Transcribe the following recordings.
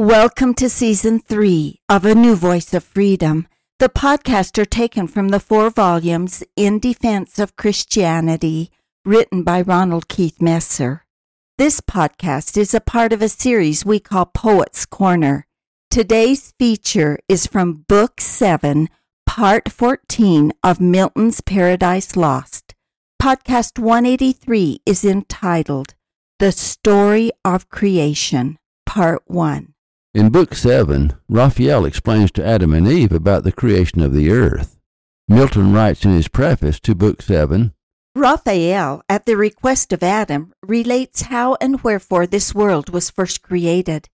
Welcome to season three of A New Voice of Freedom. The podcasts are taken from the four volumes In Defense of Christianity, written by Ronald Keith Messer. This podcast is a part of a series we call Poets Corner. Today's feature is from Book 7, Part 14 of Milton's Paradise Lost. Podcast 183 is entitled The Story of Creation, Part 1. In Book 7, Raphael explains to Adam and Eve about the creation of the earth. Milton writes in his preface to Book 7 Raphael, at the request of Adam, relates how and wherefore this world was first created.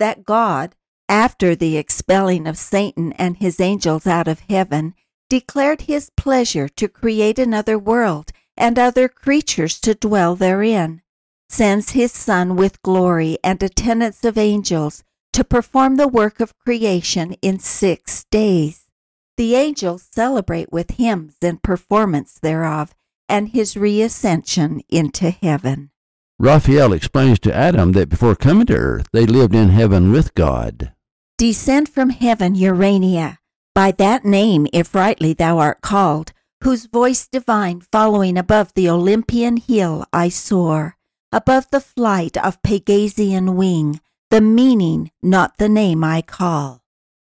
That God, after the expelling of Satan and his angels out of heaven, declared his pleasure to create another world and other creatures to dwell therein, sends his Son with glory and attendance of angels to perform the work of creation in six days. The angels celebrate with hymns and performance thereof, and his reascension into heaven. Raphael explains to Adam that before coming to earth, they lived in heaven with God. Descend from heaven, Urania, by that name, if rightly thou art called, whose voice divine following above the Olympian hill I soar, above the flight of Pegasean wing, the meaning, not the name I call.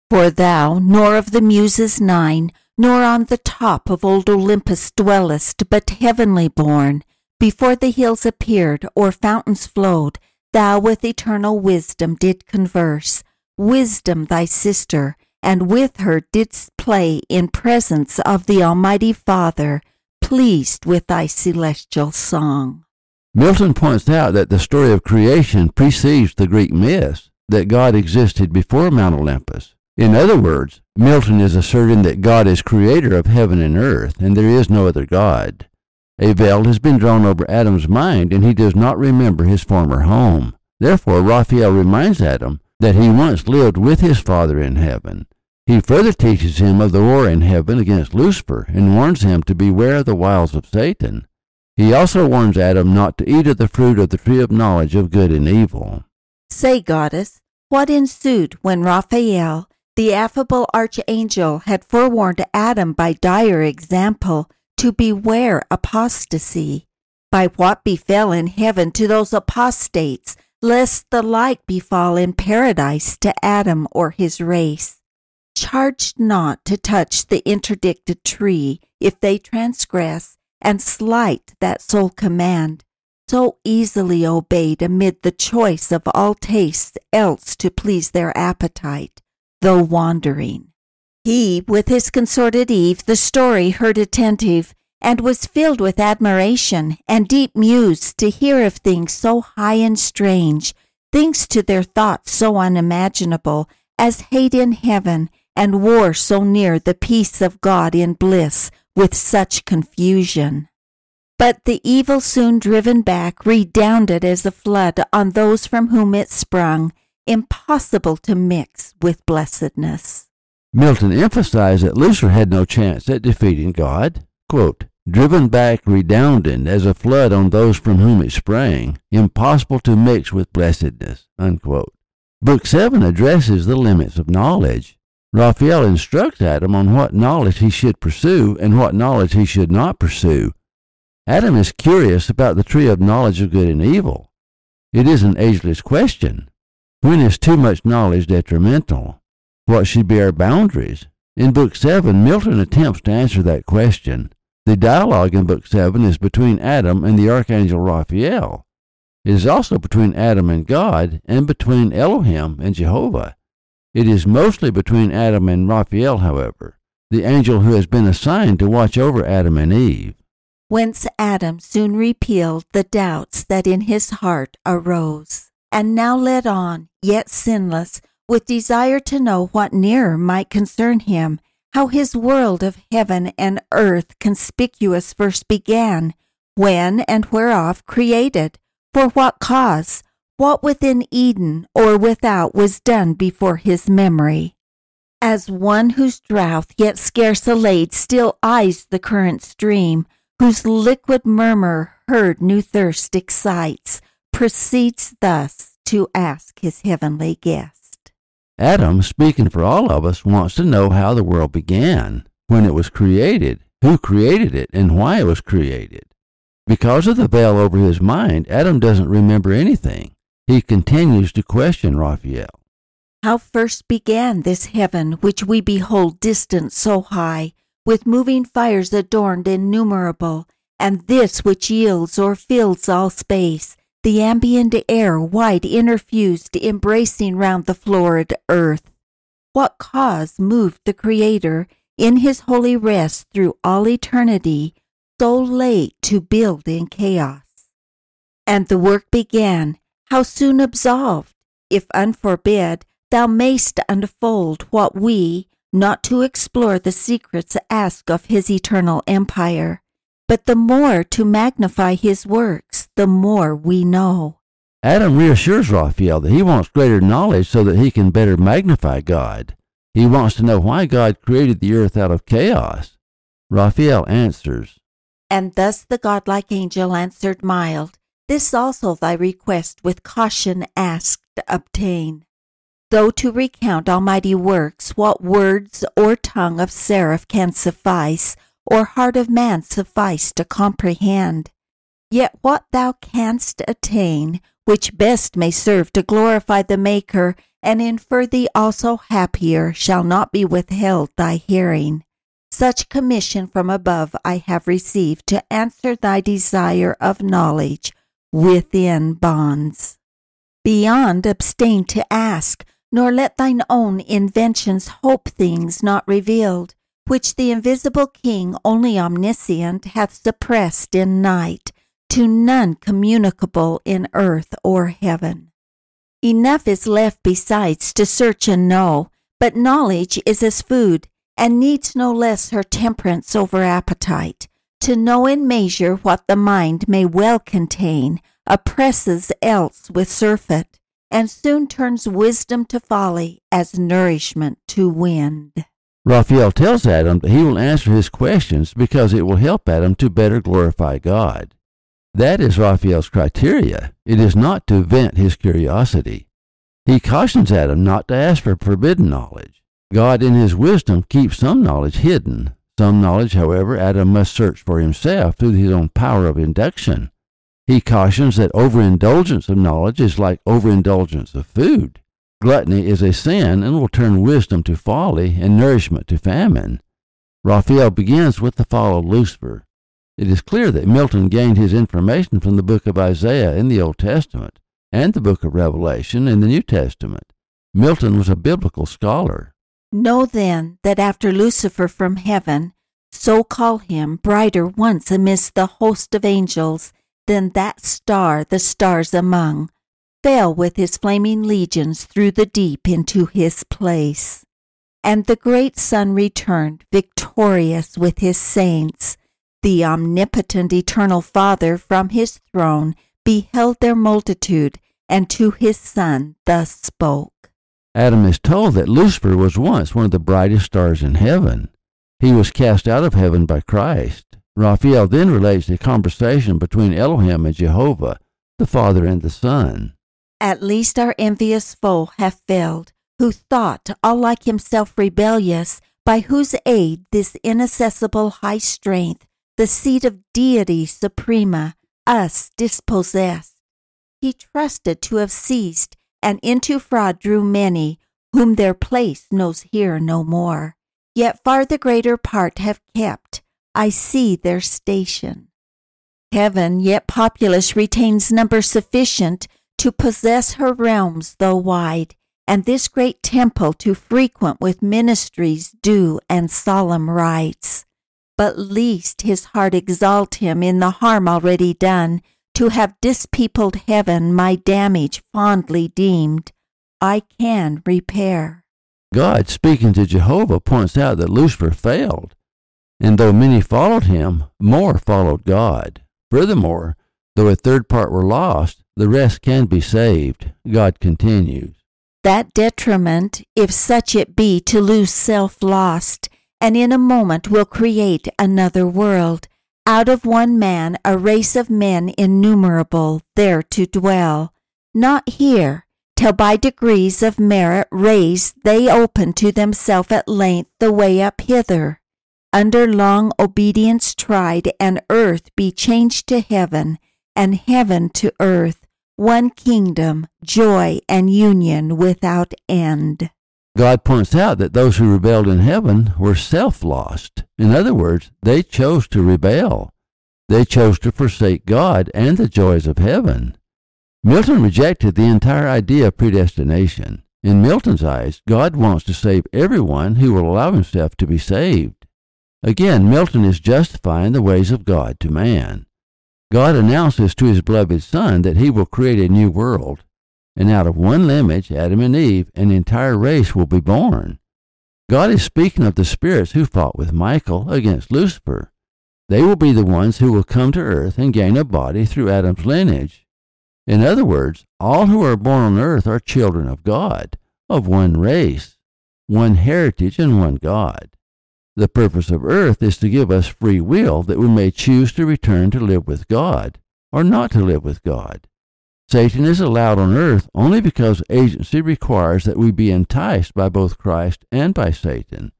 For thou, nor of the Muses nine, nor on the top of old Olympus dwellest, but heavenly born, before the hills appeared or fountains flowed, thou with eternal wisdom did converse, wisdom thy sister, and with her didst play in presence of the Almighty Father, pleased with thy celestial song. Milton points out that the story of creation precedes the Greek myths, that God existed before Mount Olympus. In other words, Milton is asserting that God is creator of heaven and earth, and there is no other God. A veil has been drawn over Adam's mind, and he does not remember his former home. Therefore, Raphael reminds Adam that he once lived with his Father in heaven. He further teaches him of the war in heaven against Lucifer, and warns him to beware of the wiles of Satan. He also warns Adam not to eat of the fruit of the tree of knowledge of good and evil. Say, goddess, what ensued when Raphael, the affable archangel, had forewarned Adam by dire example to beware apostasy? By what befell in heaven to those apostates, lest the like befall in paradise to Adam or his race? Charged not to touch the interdicted tree if they transgress and slight that sole command, so easily obeyed amid the choice of all tastes else to please their appetite, though wandering. He, with his consorted Eve, the story heard attentive, and was filled with admiration and deep muse to hear of things so high and strange, things to their thoughts so unimaginable, as hate in heaven and war so near the peace of God in bliss, with such confusion. But the evil soon driven back redounded as a flood on those from whom it sprung, impossible to mix with blessedness. Milton emphasized that Lucifer had no chance at defeating God. Quote, driven back redounding as a flood on those from whom it sprang, impossible to mix with blessedness. Unquote. Book 7 addresses the limits of knowledge. Raphael instructs Adam on what knowledge he should pursue and what knowledge he should not pursue. Adam is curious about the tree of knowledge of good and evil. It is an ageless question. When is too much knowledge detrimental? What should be our boundaries? In Book 7, Milton attempts to answer that question. The dialogue in Book 7 is between Adam and the Archangel Raphael. It is also between Adam and God and between Elohim and Jehovah. It is mostly between Adam and Raphael, however, the angel who has been assigned to watch over Adam and Eve. Whence Adam soon repealed the doubts that in his heart arose, and now led on, yet sinless, with desire to know what nearer might concern him, how his world of heaven and earth conspicuous first began, when and whereof created, for what cause, what within Eden or without was done before his memory. As one whose drouth yet scarce allayed still eyes the current stream, whose liquid murmur heard new thirst excites, proceeds thus to ask his heavenly guest. Adam, speaking for all of us, wants to know how the world began, when it was created, who created it, and why it was created. Because of the veil over his mind, Adam doesn't remember anything. He continues to question Raphael. How first began this heaven which we behold distant so high, with moving fires adorned innumerable, and this which yields or fills all space, the ambient air wide interfused, embracing round the florid earth. What cause moved the Creator in his holy rest through all eternity so late to build in chaos? And the work began, how soon absolved, if unforbid, thou mayst unfold what we, not to explore the secrets, ask of his eternal empire. But the more to magnify his works, the more we know. Adam reassures Raphael that he wants greater knowledge so that he can better magnify God. He wants to know why God created the earth out of chaos. Raphael answers, And thus the godlike angel answered mild, This also thy request with caution asked obtain. Though to recount almighty works, what words or tongue of seraph can suffice, or heart of man suffice to comprehend. Yet what thou canst attain, which best may serve to glorify the Maker, and infer thee also happier, shall not be withheld thy hearing. Such commission from above I have received to answer thy desire of knowledge within bonds. Beyond abstain to ask, nor let thine own inventions hope things not revealed which the invisible King, only omniscient, hath suppressed in night, to none communicable in earth or heaven. Enough is left besides to search and know, but knowledge is as food, and needs no less her temperance over appetite. To know in measure what the mind may well contain, oppresses else with surfeit, and soon turns wisdom to folly as nourishment to wind. Raphael tells Adam that he will answer his questions because it will help Adam to better glorify God. That is Raphael's criteria. It is not to vent his curiosity. He cautions Adam not to ask for forbidden knowledge. God, in his wisdom, keeps some knowledge hidden. Some knowledge, however, Adam must search for himself through his own power of induction. He cautions that overindulgence of knowledge is like overindulgence of food. Gluttony is a sin and will turn wisdom to folly and nourishment to famine. Raphael begins with the fall of Lucifer. It is clear that Milton gained his information from the book of Isaiah in the Old Testament and the book of Revelation in the New Testament. Milton was a biblical scholar. Know then that after Lucifer from heaven, so call him, brighter once amidst the host of angels than that star the stars among, fell with his flaming legions through the deep into his place. And the great Son returned victorious with his saints. The omnipotent eternal Father from his throne beheld their multitude, and to his Son thus spoke. Adam is told that Lucifer was once one of the brightest stars in heaven. He was cast out of heaven by Christ. Raphael then relates the conversation between Elohim and Jehovah, the Father and the Son. At least our envious foe hath failed, who thought, all like himself rebellious, by whose aid this inaccessible high strength, the seat of deity suprema, us dispossessed. He trusted to have ceased, and into fraud drew many, whom their place knows here no more. Yet far the greater part have kept, I see their station. Heaven, yet populous, retains number sufficient to possess her realms though wide, and this great temple to frequent with ministries due and solemn rites. But least his heart exalt him in the harm already done, to have dispeopled heaven my damage fondly deemed, I can repair. God, speaking to Jehovah, points out that Lucifer failed, and though many followed him, more followed God. Furthermore, though a third part were lost, the rest can be saved. God continues. That detriment, if such it be, to lose self lost, and in a moment will create another world, out of one man a race of men innumerable, there to dwell, not here, till by degrees of merit raised they open to themselves at length the way up hither. Under long obedience tried, and earth be changed to heaven, and heaven to earth, one kingdom, joy and union without end. God points out that those who rebelled in heaven were self lost. In other words, they chose to rebel. They chose to forsake God and the joys of heaven. Milton rejected the entire idea of predestination. In Milton's eyes, God wants to save everyone who will allow himself to be saved. Again, Milton is justifying the ways of God to man. God announces to his beloved Son that he will create a new world, and out of one lineage, Adam and Eve, an entire race will be born. God is speaking of the spirits who fought with Michael against Lucifer. They will be the ones who will come to earth and gain a body through Adam's lineage. In other words, all who are born on earth are children of God, of one race, one heritage, and one God. The purpose of earth is to give us free will that we may choose to return to live with God or not to live with God. Satan is allowed on earth only because agency requires that we be enticed by both Christ and by Satan.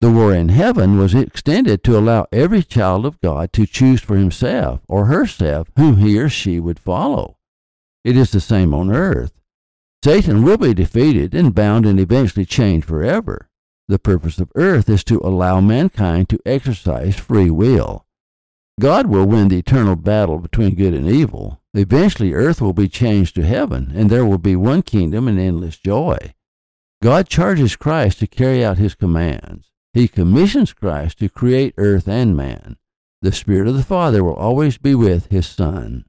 The war in heaven was extended to allow every child of God to choose for himself or herself whom he or she would follow. It is the same on earth. Satan will be defeated and bound and eventually chained forever. The purpose of earth is to allow mankind to exercise free will. God will win the eternal battle between good and evil. Eventually, earth will be changed to heaven, and there will be one kingdom and endless joy. God charges Christ to carry out his commands. He commissions Christ to create earth and man. The Spirit of the Father will always be with his Son.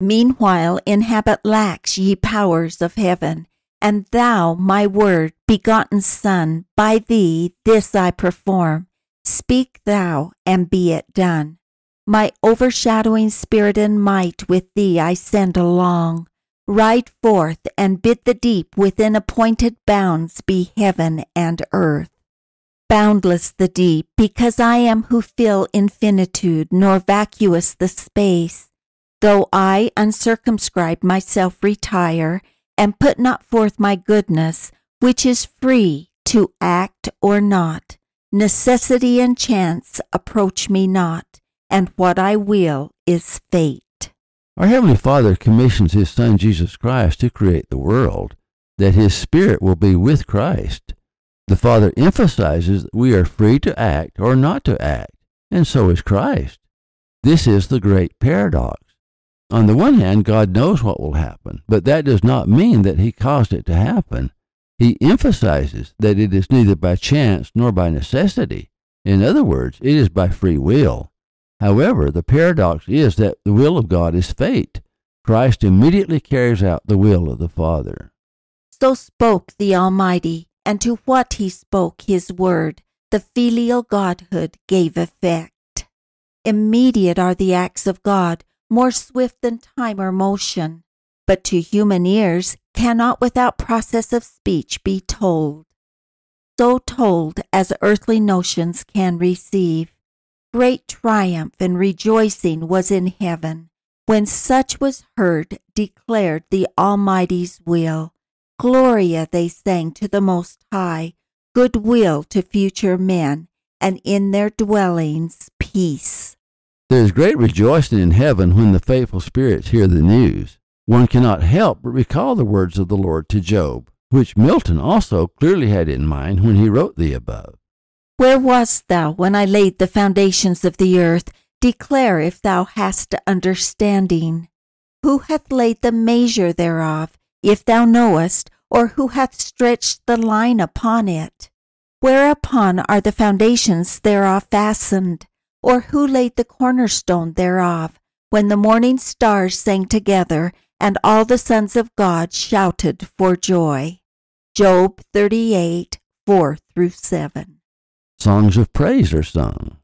Meanwhile, inhabit lax, ye powers of heaven, and thou, my word, begotten Son, by thee this I perform. Speak thou, and be it done. My overshadowing spirit and might with thee I send along. Ride forth and bid the deep within appointed bounds be heaven and earth. Boundless the deep, because I am who fill infinitude, nor vacuous the space. Though I uncircumscribed myself retire, and put not forth my goodness, which is free to act or not, necessity and chance approach me not and what I will is fate. Our Heavenly Father commissions His Son Jesus Christ to create the world, that His Spirit will be with Christ. The Father emphasizes that we are free to act or not to act, and so is Christ. This is the great paradox. On the one hand, God knows what will happen, but that does not mean that He caused it to happen. He emphasizes that it is neither by chance nor by necessity. In other words, it is by free will. However, the paradox is that the will of God is fate. Christ immediately carries out the will of the Father. So spoke the Almighty, and to what he spoke his word, the filial Godhood gave effect. Immediate are the acts of God, more swift than time or motion, but to human ears cannot without process of speech be told. So told as earthly notions can receive Great triumph and rejoicing was in heaven when such was heard declared the Almighty's will. Gloria they sang to the Most High, good will to future men, and in their dwellings peace. There is great rejoicing in heaven when the faithful spirits hear the news. One cannot help but recall the words of the Lord to Job, which Milton also clearly had in mind when he wrote the above. Where wast thou when I laid the foundations of the earth? Declare if thou hast understanding. Who hath laid the measure thereof, if thou knowest, or who hath stretched the line upon it? Whereupon are the foundations thereof fastened? Or who laid the cornerstone thereof, when the morning stars sang together, and all the sons of God shouted for joy? Job 38, 4 through 7. Songs of praise are sung.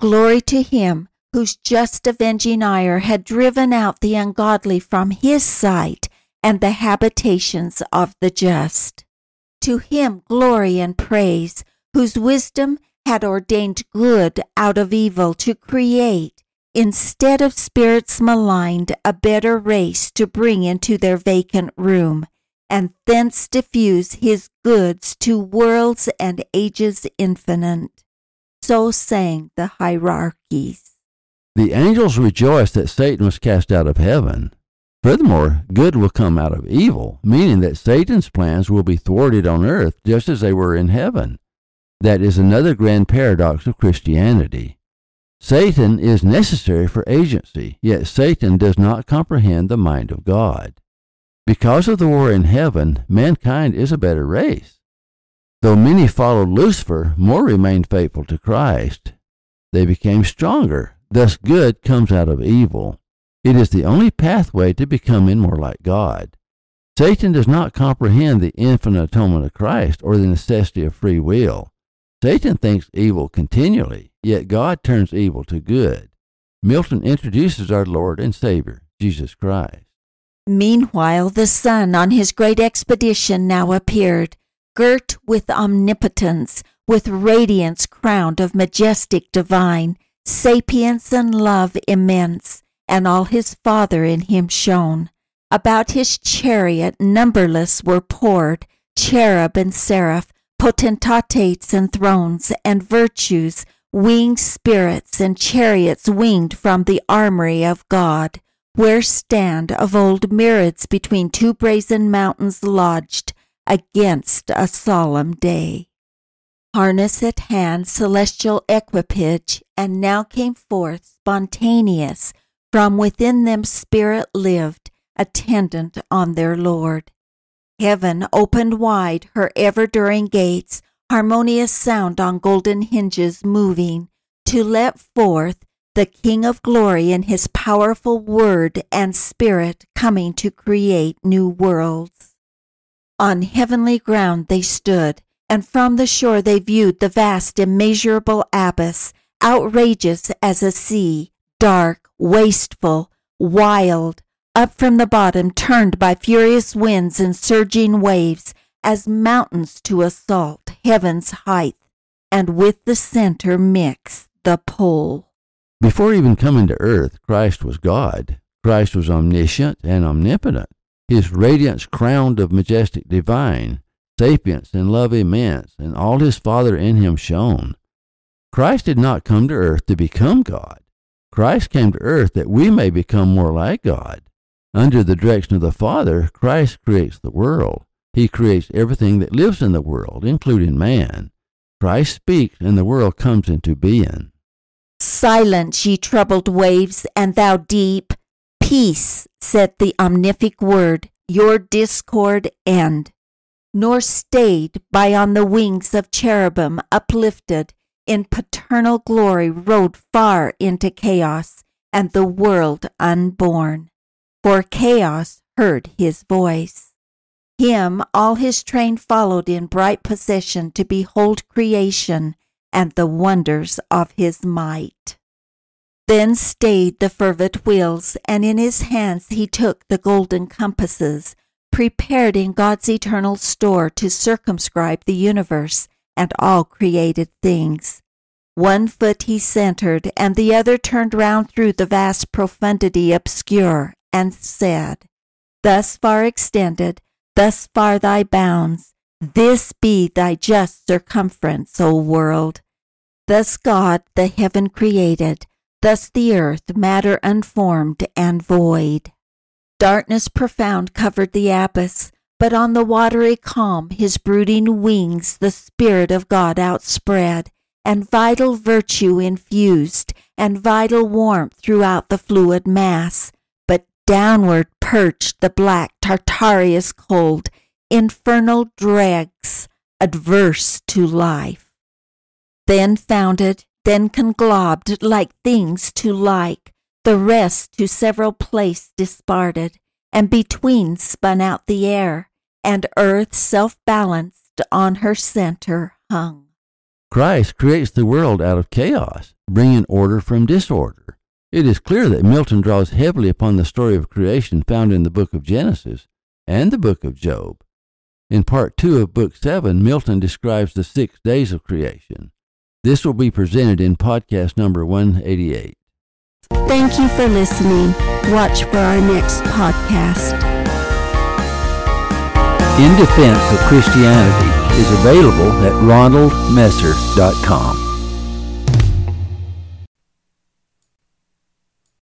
Glory to him whose just avenging ire had driven out the ungodly from his sight and the habitations of the just. To him glory and praise, whose wisdom had ordained good out of evil to create, instead of spirits maligned, a better race to bring into their vacant room, and thence diffuse his goods to worlds and ages infinite. So sang the hierarchies. The angels rejoiced that Satan was cast out of heaven. Furthermore, good will come out of evil, meaning that Satan's plans will be thwarted on earth just as they were in heaven. That is another grand paradox of Christianity. Satan is necessary for agency, yet Satan does not comprehend the mind of God. Because of the war in heaven, mankind is a better race. Though many followed Lucifer, more remained faithful to Christ. They became stronger, Thus, good comes out of evil. It is the only pathway to becoming more like God. Satan does not comprehend the infinite atonement of Christ or the necessity of free will. Satan thinks evil continually, yet God turns evil to good. Milton introduces our Lord and Savior, Jesus Christ. Meanwhile, the Son on his great expedition now appeared, girt with omnipotence, with radiance crowned of majestic divine, sapience and love immense, and all his Father in him shone. About his chariot numberless were poured cherub and seraph, potentates and thrones, and virtues, winged spirits and chariots winged from the armory of God, where stand of old myriads between two brazen mountains lodged against a solemn day harness at hand, celestial equipage, and now came forth spontaneous, from within them spirit lived, attendant on their Lord. Heaven opened wide her ever during gates, harmonious sound on golden hinges moving, to let forth the King of glory in his powerful word and spirit coming to create new worlds. On heavenly ground they stood, and from the shore they viewed the vast, immeasurable abyss, outrageous as a sea, dark, wasteful, wild, up from the bottom, turned by furious winds and surging waves, as mountains to assault heaven's height, and with the center mix the pole. Before even coming to earth, Christ was God. Christ was omniscient and omnipotent. His radiance crowned of majestic divine sapience and love immense, and all his Father in him shone. Christ did not come to earth to become God. Christ came to earth that we may become more like God. Under the direction of the Father, Christ creates the world. He creates everything that lives in the world, including man. Christ speaks, and the world comes into being. Silence, ye troubled waves, and thou deep. Peace, said the omnific word, your discord end nor stayed by on the wings of cherubim uplifted in paternal glory rode far into chaos and the world unborn. For chaos heard his voice. Him all his train followed in bright procession to behold creation and the wonders of his might. Then stayed the fervid wheels, and in his hands he took the golden compasses prepared in God's eternal store to circumscribe the universe and all created things. One foot he centered, and the other turned round through the vast profundity obscure, and said, Thus far extended, thus far thy bounds, this be thy just circumference, O world. Thus God the heaven created, thus the earth matter unformed and void. Darkness profound covered the abyss, but on the watery calm his brooding wings the Spirit of God outspread, and vital virtue infused, and vital warmth throughout the fluid mass. But downward perched the black Tartarus cold, infernal dregs, adverse to life. Then founded, then conglobed like things to like, the rest to several place disparted, and between spun out the air, and earth self balanced on her center hung. Christ creates the world out of chaos, bringing order from disorder. It is clear that Milton draws heavily upon the story of creation found in the book of Genesis and the book of Job. In part two of book seven, Milton describes the six days of creation. This will be presented in podcast number 188. Thank you for listening. Watch for our next podcast. In Defense of Christianity is available at ronaldmesser.com.